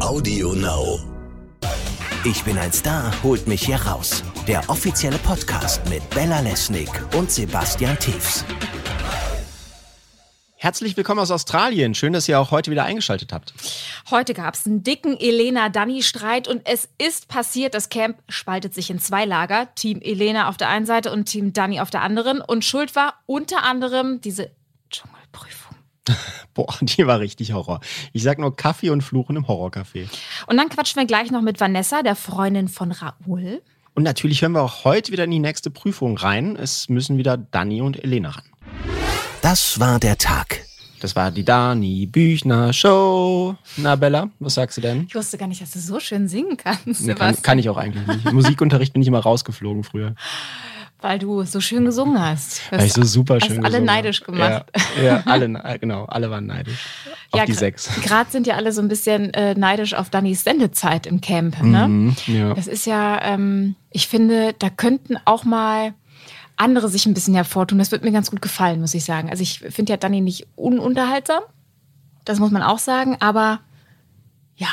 Audio Now. Ich bin ein Star, holt mich hier raus. Der offizielle Podcast mit Bella Lesnick und Sebastian Tiefs. Herzlich willkommen aus Australien. Schön, dass ihr auch heute wieder eingeschaltet habt. Heute gab es einen dicken Elena-Danny-Streit und es ist passiert, das Camp spaltet sich in zwei Lager. Team Elena auf der einen Seite und Team Danny auf der anderen. Und schuld war unter anderem diese. Boah, die war richtig Horror. Ich sag nur Kaffee und Fluchen im Horrorcafé. Und dann quatschen wir gleich noch mit Vanessa, der Freundin von Raoul. Und natürlich hören wir auch heute wieder in die nächste Prüfung rein. Es müssen wieder Danny und Elena ran. Das war der Tag. Das war die Dani Büchner Show. Na, Bella, was sagst du denn? Ich wusste gar nicht, dass du so schön singen kannst. Ne, kann, kann ich auch eigentlich nicht. Im Musikunterricht bin ich immer rausgeflogen früher. Weil du so schön gesungen hast. Weil ich so super hast schön alle gesungen neidisch gemacht. Ja, ja alle, ne- genau, alle waren neidisch. Auf die gra- sechs. Gerade sind ja alle so ein bisschen äh, neidisch auf Dannys Sendezeit im Camp. Ne? Mhm, ja. Das ist ja, ähm, ich finde, da könnten auch mal andere sich ein bisschen hervortun. Das wird mir ganz gut gefallen, muss ich sagen. Also ich finde ja Dani nicht ununterhaltsam. Das muss man auch sagen. Aber ja,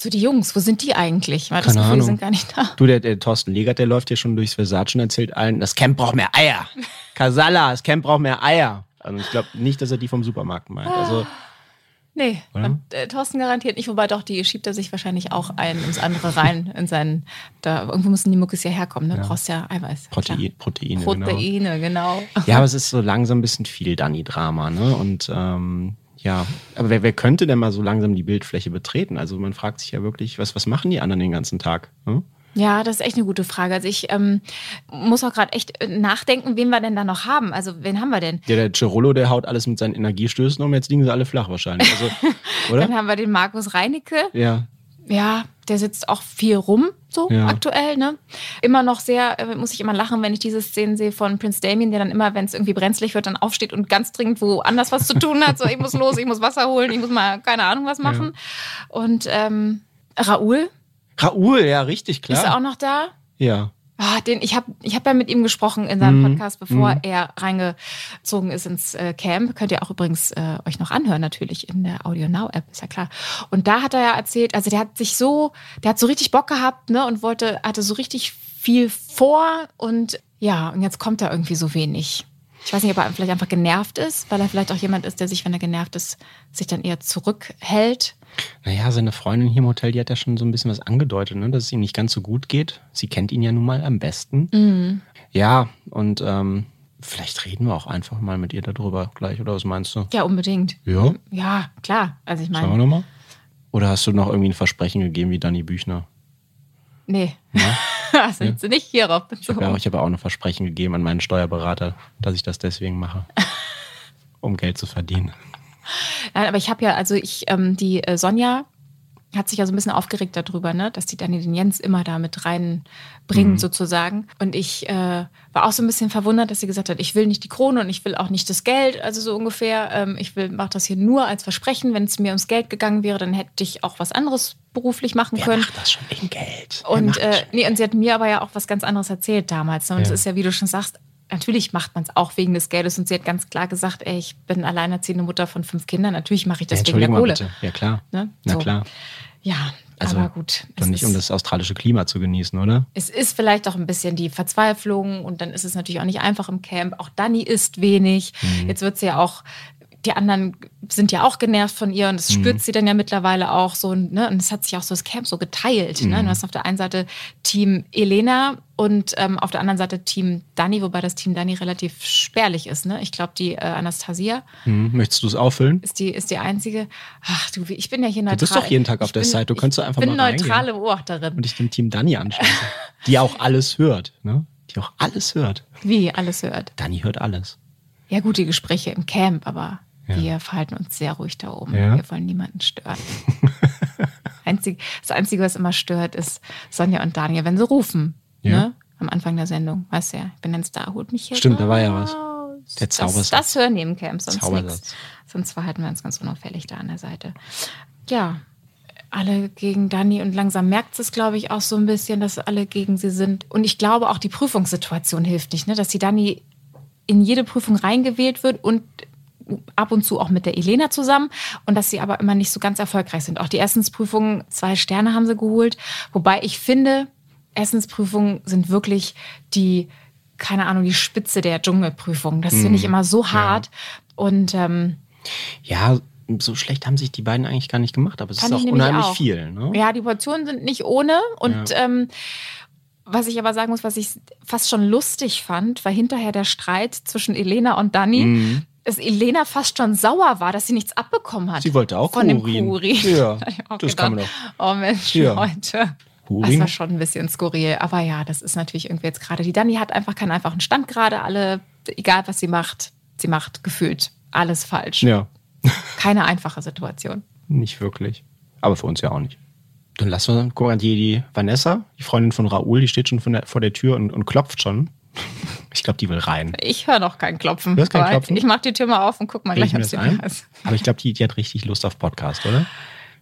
so die Jungs, wo sind die eigentlich? Weil das Keine Gefühl, die sind gar nicht da. Du, der, der Thorsten Legert, der läuft hier schon durchs Versace und erzählt allen, das Camp braucht mehr Eier. Kasala, das Camp braucht mehr Eier. Also ich glaube nicht, dass er die vom Supermarkt meint. Also Nee, Oder? und, äh, Thorsten garantiert nicht. Wobei doch, die schiebt er sich wahrscheinlich auch ein ins andere rein. In seinen, da, irgendwo müssen die Muckis ja herkommen. Ne? Du brauchst ja Eiweiß. Protein, Proteine. Genau. Proteine, genau. Ja, aber es ist so langsam ein bisschen viel Dani-Drama, ne? Und ähm, ja, aber wer, wer könnte denn mal so langsam die Bildfläche betreten? Also man fragt sich ja wirklich, was, was machen die anderen den ganzen Tag? Hm? Ja, das ist echt eine gute Frage. Also ich ähm, muss auch gerade echt äh, nachdenken, wen wir denn da noch haben. Also wen haben wir denn? Ja, der Cirolo, der haut alles mit seinen Energiestößen um, jetzt liegen sie alle flach wahrscheinlich. Also, Dann oder? haben wir den Markus Reinecke. Ja. Ja, der sitzt auch viel rum, so Ja. aktuell. Ne? Immer noch sehr, äh, muss ich immer lachen, wenn ich diese Szenen sehe von Prince Damien, der dann immer, wenn es irgendwie brenzlig wird, dann aufsteht und ganz dringend woanders was zu tun hat. So, ich muss los, ich muss Wasser holen, ich muss mal keine Ahnung was machen. Und ähm, Raoul Raoul, ja, richtig, klar. ist auch noch da. ja. Ah, den, ich habe ich hab ja mit ihm gesprochen in seinem Mhm. Podcast, bevor Mhm. er reingezogen ist ins äh, Camp. Könnt ihr auch übrigens äh, euch noch anhören, natürlich in der Audio Now App, ist ja klar. Und da hat er ja erzählt, also der hat sich so, der hat so richtig Bock gehabt, ne, und wollte, hatte so richtig viel vor und ja, und jetzt kommt da irgendwie so wenig. Ich weiß nicht, ob er vielleicht einfach genervt ist, weil er vielleicht auch jemand ist, der sich, wenn er genervt ist, sich dann eher zurückhält. Naja, seine Freundin hier im Hotel, die hat ja schon so ein bisschen was angedeutet, ne? dass es ihm nicht ganz so gut geht. Sie kennt ihn ja nun mal am besten. Mhm. Ja, und ähm, vielleicht reden wir auch einfach mal mit ihr darüber gleich, oder was meinst du? Ja, unbedingt. Ja, Ja, klar. Also ich schauen wir meine, nochmal. Oder hast du noch irgendwie ein Versprechen gegeben wie Dani Büchner? nee. Sind sie nicht hierauf Ich habe ja, ich ja auch ein Versprechen gegeben an meinen Steuerberater, dass ich das deswegen mache. um Geld zu verdienen. Nein, aber ich habe ja, also ich, ähm, die äh, Sonja hat sich ja so ein bisschen aufgeregt darüber, ne, dass die Dani den Jens immer da mit reinbringen, sozusagen. Und ich äh, war auch so ein bisschen verwundert, dass sie gesagt hat, ich will nicht die Krone und ich will auch nicht das Geld, also so ungefähr. Ähm, ich will, mache das hier nur als Versprechen. Wenn es mir ums Geld gegangen wäre, dann hätte ich auch was anderes beruflich machen Wer können. macht das schon wegen Geld? Wer Und, äh, nee, und sie hat mir aber ja auch was ganz anderes erzählt damals. Ne? Und es Ja. ist ja, wie du schon sagst, natürlich macht man es auch wegen des Geldes. Und sie hat ganz klar gesagt, ey, ich bin alleinerziehende Mutter von fünf Kindern. Natürlich mache ich das Ja, wegen der Kohle. bitte. Ja, klar. Ne? Na So. klar. Ja, Also, aber gut. Doch nicht, um das australische Klima zu genießen, oder? es ist vielleicht auch ein bisschen die Verzweiflung und dann ist es natürlich auch nicht einfach im Camp. Auch Dani isst wenig. Mhm. Jetzt wird sie ja auch, die anderen sind ja auch genervt von ihr und das Mhm. spürt sie dann ja mittlerweile auch so. Ne? Und es hat sich auch so das Camp so geteilt. Ne? Mhm. Du hast auf der einen Seite Team Elena und ähm, auf der anderen Seite Team Dani, wobei das Team Dani relativ spärlich ist. Ne? Ich glaube, die äh, Anastasia Hm, möchtest du es auffüllen? ist die, ist die einzige. Ach du, ich bin ja hier neutral. bist doch jeden Tag auf Ich der bin- Site, du könntest doch einfach Ich bin mal reingehen. neutrale Beobachterin. Und dich dem Team Dani anschließen. die auch alles hört, ne? Die auch alles hört. Wie alles hört. Dani hört alles. Ja, gut, die Gespräche im Camp, aber Ja. wir verhalten uns sehr ruhig da oben. Ja. Wir wollen niemanden stören. Einzig, das Einzige, was immer stört, ist Sonja und Daniel, wenn sie rufen. Ja. Ne? Am Anfang der Sendung. Weißt du ja, ich bin ein Star, holt mich hier Stimmt, da war ja was. raus. Der Zaubersatz. Das, das hören die im Camp, sonst nichts. Sonst verhalten wir uns ganz unauffällig da an der Seite. Ja, alle gegen Dani und langsam merkt es, glaube ich, auch so ein bisschen, dass alle gegen sie sind. Und ich glaube, auch die Prüfungssituation hilft nicht, ne? dass die Dani in jede Prüfung reingewählt wird und ab und zu auch mit der Elena zusammen und dass sie aber immer nicht so ganz erfolgreich sind. Auch die Essensprüfungen, zwei Sterne haben sie geholt. Wobei ich finde, Essensprüfungen sind wirklich die, keine Ahnung, die Spitze der Dschungelprüfung. Das finde ich immer so hart. Ja. Und ähm, ja, so schlecht haben sich die beiden eigentlich gar nicht gemacht, aber es ist auch unheimlich auch. viel. Ne? Ja, die Portionen sind nicht ohne und ja. ähm, was ich aber sagen muss, was ich fast schon lustig fand, war hinterher der Streit zwischen Elena und Dani. Mhm. Dass Elena fast schon sauer war, dass sie nichts abbekommen hat. Sie wollte auch von Kurin. dem Kuri. Ja, das gedacht, kann man doch. Oh Mensch, ja. Leute. Kurin. Das war schon ein bisschen skurril. Aber ja, das ist natürlich irgendwie jetzt gerade. Die Dani hat einfach keinen einfachen Stand gerade. Alle, egal was sie macht, sie macht gefühlt alles falsch. Ja. Keine einfache Situation. Nicht wirklich. Aber für uns ja auch nicht. Dann lassen wir, guck mal, die, die Vanessa, die Freundin von Raoul, die steht schon der, vor der Tür und, und klopft schon. Ich glaube, die will rein. Ich höre noch kein Klopfen. Du hast kein Klopfen? Ich mache die Tür mal auf und guck mal gleich, ob sie ist. Aber ich glaube, die, die hat richtig Lust auf Podcast, oder?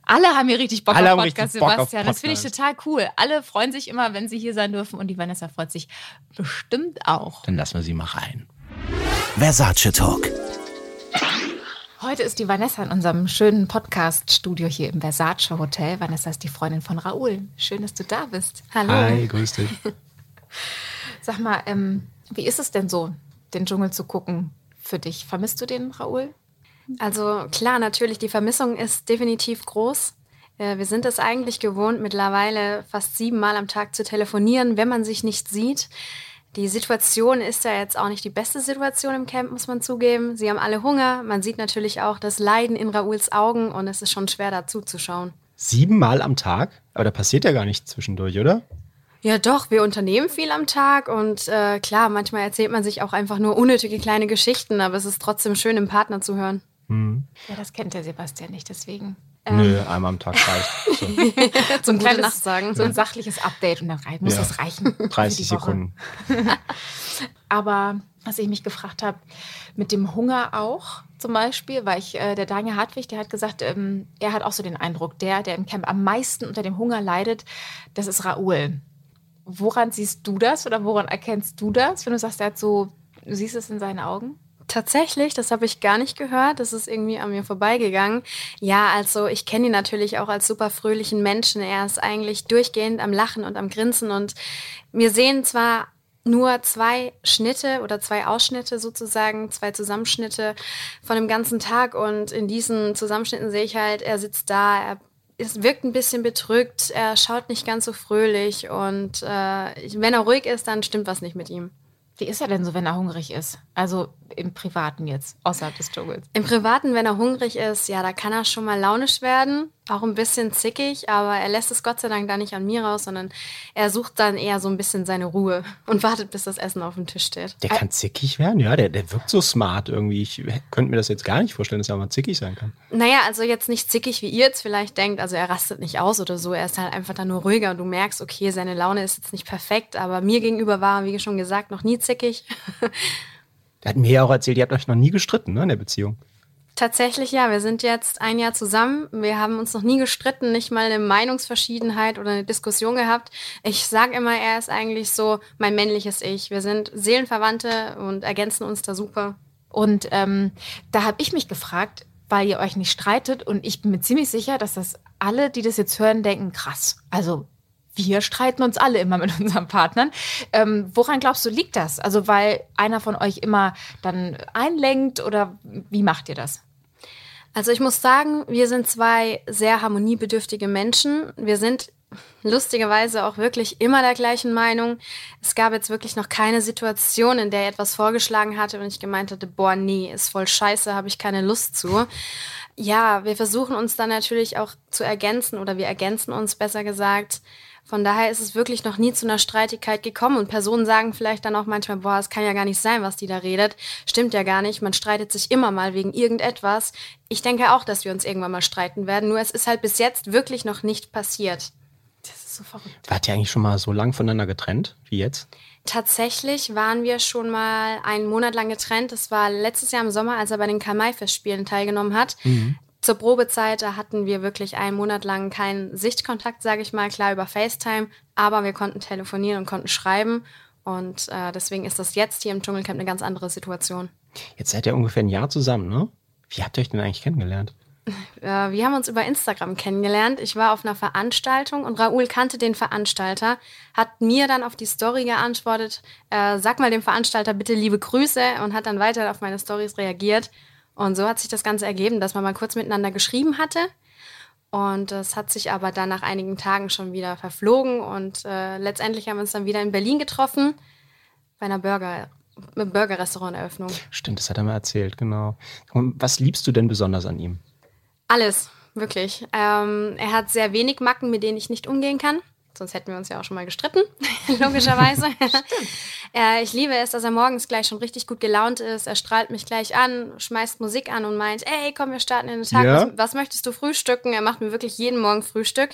Alle haben hier richtig Bock Alle auf Podcast, Sebastian. Podcast. Das finde ich total cool. Alle freuen sich immer, wenn sie hier sein dürfen und die Vanessa freut sich bestimmt auch. Dann lassen wir sie mal rein. Versace Talk. Heute ist die Vanessa in unserem schönen Podcast-Studio hier im Versace Hotel. Vanessa ist die Freundin von Raoul. Schön, dass du da bist. Hallo. Hi, grüß dich. Sag mal, ähm, wie ist es denn so, den Dschungel zu gucken für dich? Vermisst du den, Raoul? Also klar, natürlich, die Vermissung ist definitiv groß. Äh, wir sind es eigentlich gewohnt, mittlerweile fast siebenmal am Tag zu telefonieren, wenn man sich nicht sieht. Die Situation ist ja jetzt auch nicht die beste Situation im Camp, muss man zugeben. Sie haben alle Hunger. Man sieht natürlich auch das Leiden in Raouls Augen und es ist schon schwer da zuzuschauen. Siebenmal am Tag? Aber da passiert ja gar nichts zwischendurch, oder? Ja, doch, wir unternehmen viel am Tag und äh, klar, manchmal erzählt man sich auch einfach nur unnötige kleine Geschichten, aber es ist trotzdem schön, im Partner zu hören. Mhm. Ja, das kennt der Sebastian nicht, deswegen. Ähm. Nö, einmal am Tag reicht. So, so ein kleines sagen. So ein sachliches Update und dann muss ja. das reichen. 30 Sekunden. Aber was ich mich gefragt habe, mit dem Hunger auch zum Beispiel, weil ich, äh, der Daniel Hartwig, der hat gesagt, ähm, er hat auch so den Eindruck, der, der im Camp am meisten unter dem Hunger leidet, das ist Raoul. Woran siehst du das oder woran erkennst du das, wenn du sagst, er hat so, du siehst es in seinen Augen? Tatsächlich, das habe ich gar nicht gehört. Das ist irgendwie an mir vorbeigegangen. Ja, also ich kenne ihn natürlich auch als super fröhlichen Menschen. Er ist eigentlich durchgehend am Lachen und am Grinsen. Und wir sehen zwar nur zwei Schnitte oder zwei Ausschnitte sozusagen, zwei Zusammenschnitte von dem ganzen Tag. Und in diesen Zusammenschnitten sehe ich halt, er sitzt da, er es wirkt ein bisschen bedrückt, er schaut nicht ganz so fröhlich und äh, wenn er ruhig ist, dann stimmt was nicht mit ihm. Wie ist er denn so, wenn er hungrig ist? Also im Privaten jetzt, außerhalb des Dschungels. Im Privaten, wenn er hungrig ist, ja, da kann er schon mal launisch werden auch ein bisschen zickig, aber er lässt es Gott sei Dank da nicht an mir raus, sondern er sucht dann eher so ein bisschen seine Ruhe und wartet, bis das Essen auf dem Tisch steht. Der kann zickig werden, ja, der, der wirkt so smart irgendwie. Ich könnte mir das jetzt gar nicht vorstellen, dass er mal zickig sein kann. Naja, also jetzt nicht zickig, wie ihr jetzt vielleicht denkt, also er rastet nicht aus oder so, er ist halt einfach dann nur ruhiger und du merkst, okay, seine Laune ist jetzt nicht perfekt, aber mir gegenüber war, wie schon gesagt, noch nie zickig. Der hat mir ja auch erzählt, ihr habt euch noch nie gestritten, ne, in der Beziehung. Tatsächlich ja, wir sind jetzt ein Jahr zusammen. Wir haben uns noch nie gestritten, nicht mal eine Meinungsverschiedenheit oder eine Diskussion gehabt. Ich sage immer, er ist eigentlich so mein männliches Ich. Wir sind Seelenverwandte und ergänzen uns da super. Und ähm, da habe ich mich gefragt, weil ihr euch nicht streitet und ich bin mir ziemlich sicher, dass das alle, die das jetzt hören, denken, krass. Also wir streiten uns alle immer mit unseren Partnern. Ähm, woran glaubst du, liegt das? Also weil einer von euch immer dann einlenkt oder wie macht ihr das? Also ich muss sagen, wir sind zwei sehr harmoniebedürftige Menschen. Wir sind lustigerweise auch wirklich immer der gleichen Meinung. Es gab jetzt wirklich noch keine Situation, in der er etwas vorgeschlagen hatte und ich gemeint hatte, boah, nee, ist voll scheiße, habe ich keine Lust zu. Ja, wir versuchen uns dann natürlich auch zu ergänzen oder wir ergänzen uns besser gesagt von daher ist es wirklich noch nie zu einer Streitigkeit gekommen und Personen sagen vielleicht dann auch manchmal, boah, es kann ja gar nicht sein, was die da redet. Stimmt ja gar nicht. Man streitet sich immer mal wegen irgendetwas. Ich denke auch, dass wir uns irgendwann mal streiten werden. Nur es ist halt bis jetzt wirklich noch nicht passiert. Das ist so verrückt. Wart ihr eigentlich schon mal so lang voneinander getrennt wie jetzt? Tatsächlich waren wir schon mal einen Monat lang getrennt. Das war letztes Jahr im Sommer, als er bei den Kamai-Festspielen teilgenommen hat. Mhm. Zur Probezeit da hatten wir wirklich einen Monat lang keinen Sichtkontakt, sage ich mal, klar über FaceTime, aber wir konnten telefonieren und konnten schreiben. Und äh, deswegen ist das jetzt hier im Dschungelcamp eine ganz andere Situation. Jetzt seid ihr ungefähr ein Jahr zusammen, ne? Wie habt ihr euch denn eigentlich kennengelernt? Äh, wir haben uns über Instagram kennengelernt. Ich war auf einer Veranstaltung und Raoul kannte den Veranstalter, hat mir dann auf die Story geantwortet, äh, sag mal dem Veranstalter bitte liebe Grüße und hat dann weiter auf meine Stories reagiert. Und so hat sich das Ganze ergeben, dass man mal kurz miteinander geschrieben hatte. Und es hat sich aber dann nach einigen Tagen schon wieder verflogen und äh, letztendlich haben wir uns dann wieder in Berlin getroffen bei einer Burger, Burger-Restaurant-Eröffnung. Stimmt, das hat er mir erzählt, genau. Und was liebst du denn besonders an ihm? Alles, wirklich. Ähm, er hat sehr wenig Macken, mit denen ich nicht umgehen kann. Sonst hätten wir uns ja auch schon mal gestritten, logischerweise. äh, ich liebe es, dass er morgens gleich schon richtig gut gelaunt ist. Er strahlt mich gleich an, schmeißt Musik an und meint, ey, komm, wir starten in den Tag. Ja. Was, was möchtest du frühstücken? Er macht mir wirklich jeden Morgen Frühstück.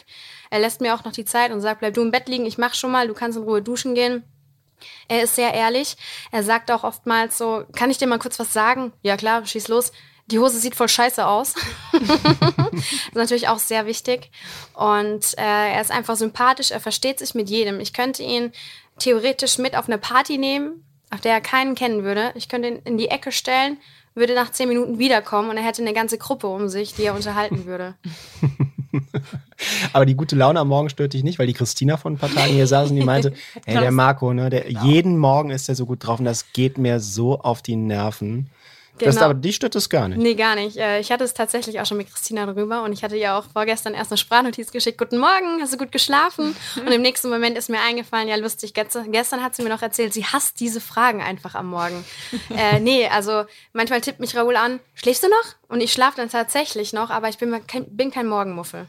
Er lässt mir auch noch die Zeit und sagt, bleib du im Bett liegen, ich mach schon mal, du kannst in Ruhe duschen gehen. Er ist sehr ehrlich. Er sagt auch oftmals so, kann ich dir mal kurz was sagen? Ja klar, schieß los. Die Hose sieht voll scheiße aus. das ist natürlich auch sehr wichtig. Und äh, er ist einfach sympathisch, er versteht sich mit jedem. Ich könnte ihn theoretisch mit auf eine Party nehmen, auf der er keinen kennen würde. Ich könnte ihn in die Ecke stellen, würde nach zehn Minuten wiederkommen und er hätte eine ganze Gruppe um sich, die er unterhalten würde. Aber die gute Laune am Morgen stört dich nicht, weil die Christina von ein paar Tagen hier saß und die meinte, ey, der Marco, ne, der, jeden Morgen ist der so gut drauf und das geht mir so auf die Nerven. Das, Genau. aber die stört das gar nicht. Nee, gar nicht. Äh, Ich hatte es tatsächlich auch schon mit Christina drüber und ich hatte ihr auch vorgestern erst eine Sprachnotiz geschickt. Guten Morgen, hast du gut geschlafen? Und im nächsten Moment ist mir eingefallen, ja lustig, gestern, gestern hat sie mir noch erzählt, sie hasst diese Fragen einfach am Morgen. äh, nee, also manchmal tippt mich Raoul an, schläfst du noch? Und ich schlafe dann tatsächlich noch, aber ich bin, kein, bin kein Morgenmuffel.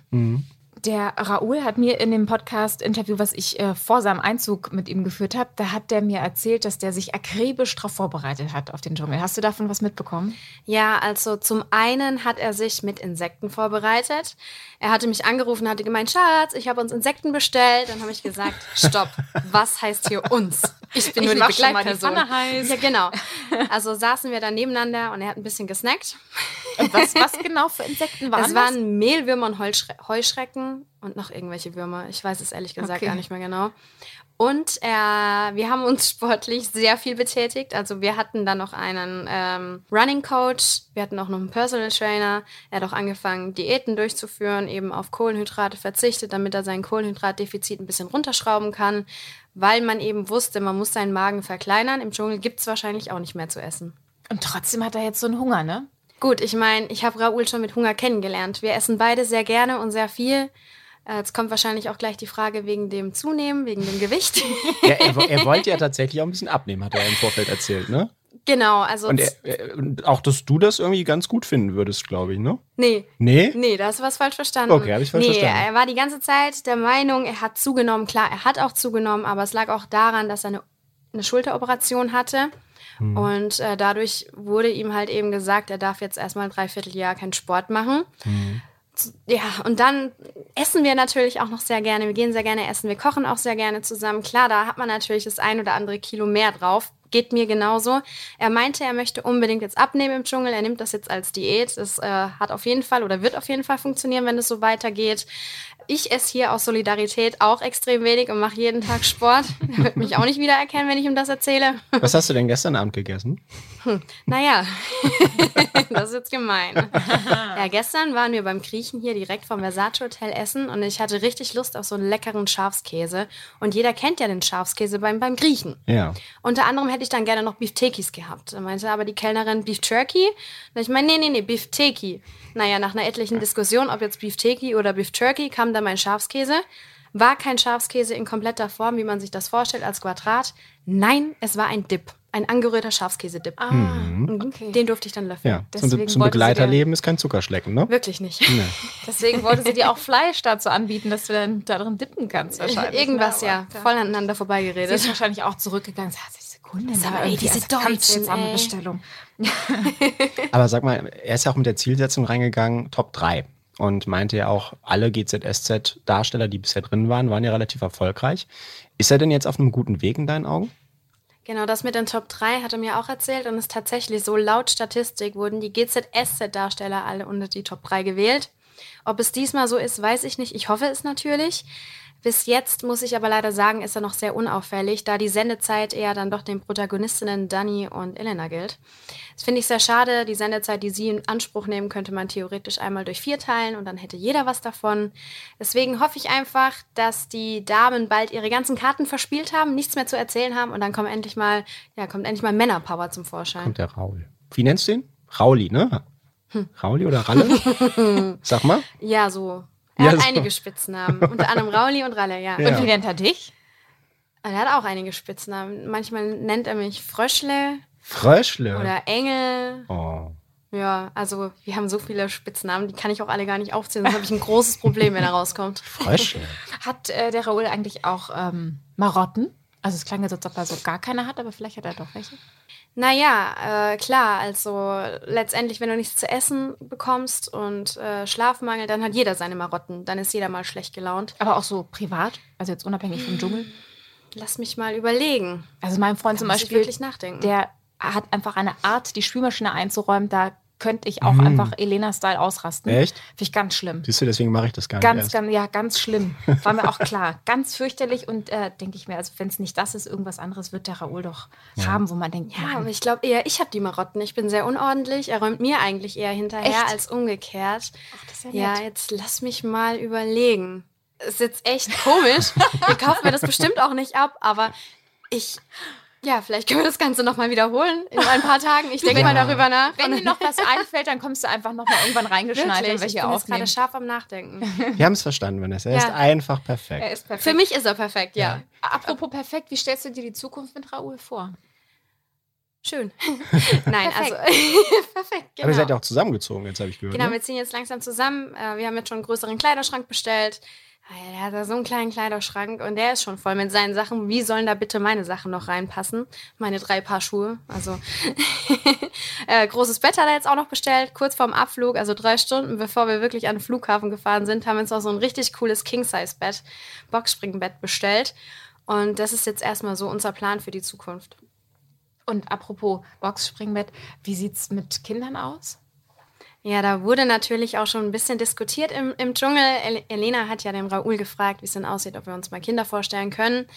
Der Raoul hat mir in dem Podcast-Interview, was ich äh, vor seinem Einzug mit ihm geführt habe, da hat der mir erzählt, dass der sich akribisch darauf vorbereitet hat auf den Dschungel. Hast du davon was mitbekommen? Ja, also zum einen hat er sich mit Insekten vorbereitet. Er hatte mich angerufen, hatte gemeint, Schatz, ich habe uns Insekten bestellt. Dann habe ich gesagt, stopp, was heißt hier uns? Ich bin Ich nur die schon Begleitperson. Pfanne heiß. Ja, genau. Also saßen wir dann nebeneinander und er hat ein bisschen gesnackt. Und was, was genau für Insekten waren es waren Mehlwürmer und Heuschre Und noch irgendwelche Würmer. Ich weiß es ehrlich gesagt Okay. gar nicht mehr genau. Und äh, wir haben uns sportlich sehr viel betätigt. Also wir hatten dann noch einen ähm, Running Coach, wir hatten auch noch einen Personal Trainer. Er hat auch angefangen, Diäten durchzuführen, eben auf Kohlenhydrate verzichtet, damit er sein Kohlenhydratdefizit ein bisschen runterschrauben kann, weil man eben wusste, man muss seinen Magen verkleinern. Im Dschungel gibt es wahrscheinlich auch nicht mehr zu essen. Und trotzdem hat er jetzt so einen Hunger, ne? Gut, ich meine, ich habe Raoul schon mit Hunger kennengelernt. Wir essen beide sehr gerne und sehr viel. Äh, Jetzt kommt wahrscheinlich auch gleich die Frage wegen dem Zunehmen, wegen dem Gewicht. Ja, er, er wollte ja tatsächlich auch ein bisschen abnehmen, hat er im Vorfeld erzählt, ne? genau, also Und, er, er, auch, dass du das irgendwie ganz gut finden würdest, glaube ich, ne? nee, Nee? nee, da hast du was falsch verstanden. Okay, hab ich falsch nee, verstanden. Er war die ganze Zeit der Meinung, er hat zugenommen. Klar, er hat auch zugenommen, aber es lag auch daran, dass er eine, eine Schulteroperation hatte. Hm. Und äh, dadurch wurde ihm halt eben gesagt, er darf jetzt erstmal ein Dreivierteljahr keinen Sport machen. Hm. Ja, und dann essen wir natürlich auch noch sehr gerne. Wir gehen sehr gerne essen. Wir kochen auch sehr gerne zusammen. Klar, da hat man natürlich das ein oder andere Kilo mehr drauf. Geht mir genauso. Er meinte, er möchte unbedingt jetzt abnehmen im Dschungel. Er nimmt das jetzt als Diät. Das äh, hat auf jeden Fall oder wird auf jeden Fall funktionieren, wenn es so weitergeht. Ich esse hier aus Solidarität auch extrem wenig und mache jeden Tag Sport. Er wird mich auch nicht wiedererkennen, wenn ich ihm das erzähle. Was hast du denn gestern Abend gegessen? Naja, das ist jetzt gemein. Ja, gestern waren wir beim Griechen hier direkt vom Versace Hotel essen und ich hatte richtig Lust auf so einen leckeren Schafskäse. Und jeder kennt ja den Schafskäse beim, beim Griechen. Ja. Unter anderem hätte ich dann gerne noch Beeftekis gehabt. Da meinte aber die Kellnerin Beef Turkey. Und ich meine, nee, nee, nee, Beefteki. Naja, nach einer etlichen Diskussion, ob jetzt Beefteki oder Beef Turkey, kam dann mein Schafskäse. War kein Schafskäse in kompletter Form, wie man sich das vorstellt, als Quadrat. Nein, es war ein Dip. Ein angerührter Schafskäse-Dip. Ah, Mhm. okay. Den durfte ich dann löffeln. Ja. Zum, Deswegen zum wollte sie Begleiterleben ist kein Zuckerschlecken, ne? Wirklich nicht. Nee. Deswegen wollte sie dir auch Fleisch dazu anbieten, dass du dann da drin dippen kannst wahrscheinlich. Irgendwas, ne? ja. Voll aneinander Sie vorbeigeredet. ist wahrscheinlich auch zurückgegangen. und sagt, diese Kundin Sag mal, ey, diese also Deutschen, ey. Bestellung. Aber sag mal, er ist ja auch mit der Zielsetzung reingegangen, Top 3. Und meinte ja auch, alle GZSZ-Darsteller, die bisher drin waren, waren ja relativ erfolgreich. Ist er denn jetzt auf einem guten Weg in deinen Augen? Genau, das mit den Top 3 hat er mir auch erzählt und es ist tatsächlich so, laut Statistik wurden die GZSZ-Darsteller alle unter die Top 3 gewählt. Ob es diesmal so ist, weiß ich nicht. Ich hoffe es natürlich. Bis jetzt muss ich aber leider sagen, ist er noch sehr unauffällig, da die Sendezeit eher dann doch den Protagonistinnen Dani und Elena gilt. Das finde ich sehr schade. Die Sendezeit, die sie in Anspruch nehmen, könnte man theoretisch einmal durch vier teilen und dann hätte jeder was davon. Deswegen hoffe ich einfach, dass die Damen bald ihre ganzen Karten verspielt haben, nichts mehr zu erzählen haben und dann kommt endlich mal, ja, kommt endlich mal Männerpower zum Vorschein. Kommt der Raul. Wie nennst du ihn? Rauli, ne? Hm. Rauli oder Ralle? Sag mal. Ja, so er Ja, hat so. einige Spitznamen, unter anderem Rauli und Ralle, ja. Ja. Und wie nennt er dich? Er hat auch einige Spitznamen. Manchmal nennt er mich Fröschle Fröschle. oder Engel. oh. Ja, also wir haben so viele Spitznamen, die kann ich auch alle gar nicht aufzählen. Sonst habe ich ein großes Problem, wenn er rauskommt. Fröschle. Hat äh, der Raoul eigentlich auch ähm, Marotten? Also es klang jetzt, als ob er so gar keine hat, aber vielleicht hat er doch welche. Naja, äh, klar, also letztendlich, wenn du nichts zu essen bekommst und äh, Schlafmangel, dann hat jeder seine Marotten. Dann ist jeder mal schlecht gelaunt. Aber auch so privat, also jetzt unabhängig vom Dschungel. Lass mich mal überlegen. Also mein Freund zum muss ich Beispiel, wirklich nachdenken. der hat einfach eine Art, die Spülmaschine einzuräumen, da könnte ich auch Mm. einfach Elena-Style ausrasten. Echt? Finde ich ganz schlimm. Siehst du, deswegen mache ich das gar nicht Ganz, erst. ganz, ja, ganz schlimm. War mir auch klar. Ganz fürchterlich und äh, denke ich mir, also wenn es nicht das ist, irgendwas anderes wird der Raoul doch haben, wo man denkt, Ja, Mann, aber ich glaube eher, ich habe die Marotten. Ich bin sehr unordentlich. Er räumt mir eigentlich eher hinterher Echt? als umgekehrt. ach, das ist ja Ja, nett. jetzt lass mich mal überlegen. Ist jetzt echt komisch. Ihr kauft mir das bestimmt auch nicht ab, aber ich. Ja, vielleicht können wir das Ganze nochmal wiederholen in ein paar Tagen. Ich denke Ja. mal darüber nach. Wenn dir noch was einfällt, dann kommst du einfach noch mal irgendwann reingeschneit, Wirklich, wenn ich wir bin jetzt gerade scharf am Nachdenken. Wir haben es verstanden, Vanessa. Er Ja. ist einfach perfekt. Er ist perfekt. Für mich ist er perfekt, ja. Apropos perfekt, wie stellst du dir die Zukunft mit Raoul vor? Schön. Nein, also perfekt, genau. Aber ihr seid ja auch zusammengezogen, jetzt habe ich gehört. Genau, ne? wir ziehen jetzt langsam zusammen. Äh, Wir haben jetzt schon einen größeren Kleiderschrank bestellt. Er hat da so einen kleinen Kleiderschrank und der ist schon voll mit seinen Sachen. Wie sollen da bitte meine Sachen noch reinpassen? Meine drei Paar Schuhe. Also äh, großes Bett hat er jetzt auch noch bestellt, kurz vorm Abflug, also drei Stunden bevor wir wirklich an den Flughafen gefahren sind, haben wir uns auch so ein richtig cooles King-Size-Bett, Boxspringbett bestellt. Und das ist jetzt erstmal so unser Plan für die Zukunft. Und apropos Boxspringbett, wie sieht's mit Kindern aus? Ja, da wurde natürlich auch schon ein bisschen diskutiert im, im Dschungel. El Elena hat ja den Raoul gefragt, wie es denn aussieht, ob wir uns mal Kinder vorstellen können.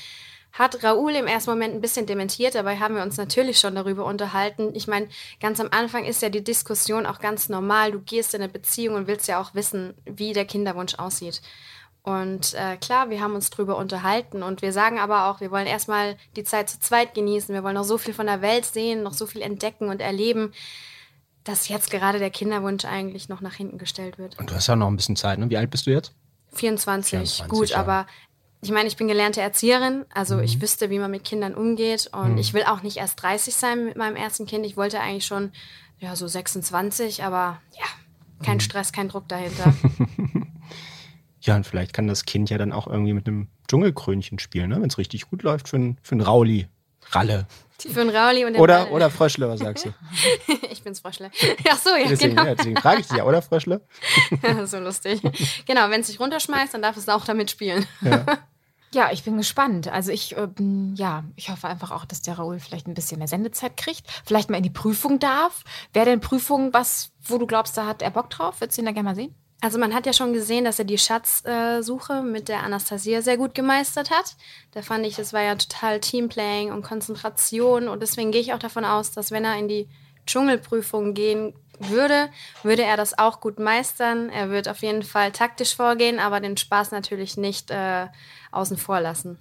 Hat Raoul im ersten Moment ein bisschen dementiert, dabei haben wir uns natürlich schon darüber unterhalten. Ich meine, ganz am Anfang ist ja die Diskussion auch ganz normal. Du gehst in eine Beziehung und willst ja auch wissen, wie der Kinderwunsch aussieht. Und äh, klar, wir haben uns drüber unterhalten und wir sagen aber auch, wir wollen erstmal die Zeit zu zweit genießen. Wir wollen noch so viel von der Welt sehen, noch so viel entdecken und erleben, dass jetzt gerade der Kinderwunsch eigentlich noch nach hinten gestellt wird. Und du hast ja noch ein bisschen Zeit, ne? Wie alt bist du jetzt? 24, 24, gut, ja. aber ich meine, ich bin gelernte Erzieherin, also ich wüsste, wie man mit Kindern umgeht und ich will auch nicht erst 30 sein mit meinem ersten Kind. Ich wollte eigentlich schon, ja, so 26, aber ja, kein Stress, kein Druck dahinter. Ja, und vielleicht kann das Kind ja dann auch irgendwie mit einem Dschungelkrönchen spielen, ne? wenn es richtig gut läuft für einen für einen Rauli. Ralle. Für einen Rauli und den Oder, Ball. oder Fröschle, was sagst du? ich bin's Fröschle. Ach so, ja, Deswegen, genau. ja, deswegen frage ich dich ja, oder Fröschle? so lustig. Genau, wenn es sich runterschmeißt, dann darf es auch damit spielen. Ja, ich bin gespannt. Also ich, ähm, ja, ich hoffe einfach auch, dass der Raoul vielleicht ein bisschen mehr Sendezeit kriegt, vielleicht mal in die Prüfung darf. Wäre denn Prüfung was, wo du glaubst, da hat er Bock drauf? Würdest du ihn da gerne mal sehen? Also man hat ja schon gesehen, dass er die Schatzsuche mit der Anastasia sehr gut gemeistert hat. Da fand ich, das war ja total Teamplaying und Konzentration und deswegen gehe ich auch davon aus, dass wenn er in die Dschungelprüfung gehen würde, würde er das auch gut meistern. Er wird auf jeden Fall taktisch vorgehen, aber den Spaß natürlich nicht äh, außen vor lassen.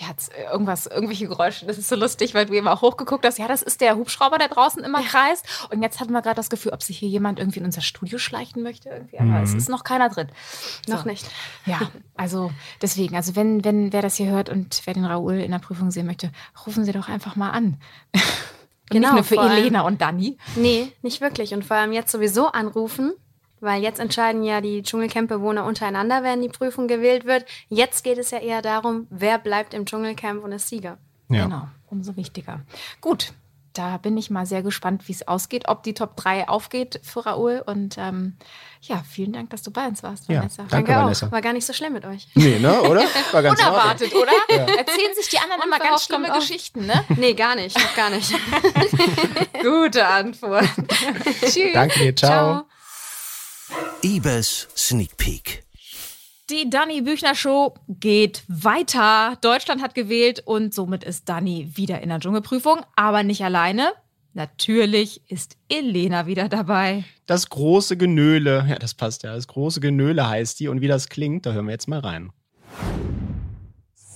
Ja, hat's äh, irgendwas, irgendwelche Geräusche. Das ist so lustig, weil du eben auch hochgeguckt hast. Ja, das ist der Hubschrauber, der draußen immer kreist. Und jetzt hatten wir gerade das Gefühl, ob sich hier jemand irgendwie in unser Studio schleichen möchte irgendwie. Aber es ist noch keiner drin. Noch So. nicht. Ja, also deswegen, also wenn, wenn wer das hier hört und wer den Raoul in der Prüfung sehen möchte, rufen Sie doch einfach mal an. Genau, nicht nur für Elena und Dani. Nee, nicht wirklich. Und vor allem jetzt sowieso anrufen, weil jetzt entscheiden ja die Dschungelcamp-Bewohner untereinander, wenn die Prüfung gewählt wird. Jetzt geht es ja eher darum, wer bleibt im Dschungelcamp und ist Sieger. Ja. Genau, umso wichtiger. Gut, da bin ich mal sehr gespannt, wie es ausgeht, ob die Top 3 aufgeht für Raoul. Und ähm, ja, vielen Dank, dass du bei uns warst, Ja, Vanessa. danke. Vanessa. auch. War gar nicht so schlimm mit euch. Nee, ne, oder? War ganz. Unerwartet, oder? Erzählen sich die anderen immer ganz schlimme. Geschichten, ne? Nee, gar nicht. Gar nicht. Gute Antwort. Tschüss. Danke dir, ciao. Ciao. Ibes Sneak Peek. Die Dani Büchner Show geht weiter. Deutschland hat gewählt und somit ist Dani wieder in der Dschungelprüfung, aber nicht alleine. Natürlich ist Elena wieder dabei. Das große Genöle, ja, das passt ja. Das große Genöle heißt die und wie das klingt, da hören wir jetzt mal rein.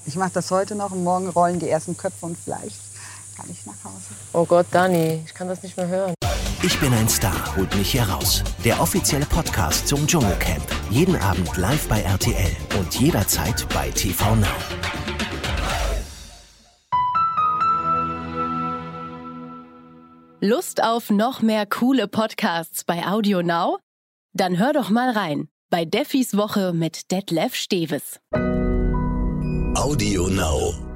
Ich mache das heute noch und morgen rollen die ersten Köpfe und vielleicht kann ich nach Hause. Oh Gott, Dani, ich kann das nicht mehr hören. Ich bin ein Star, holt mich hier raus. Der offizielle Podcast zum Dschungelcamp. Jeden Abend live bei RTL und jederzeit bei TV Now. Lust auf noch mehr coole Podcasts bei Audio Now? Dann hör doch mal rein bei Deffis Woche mit Detlef Steves. Audio Now.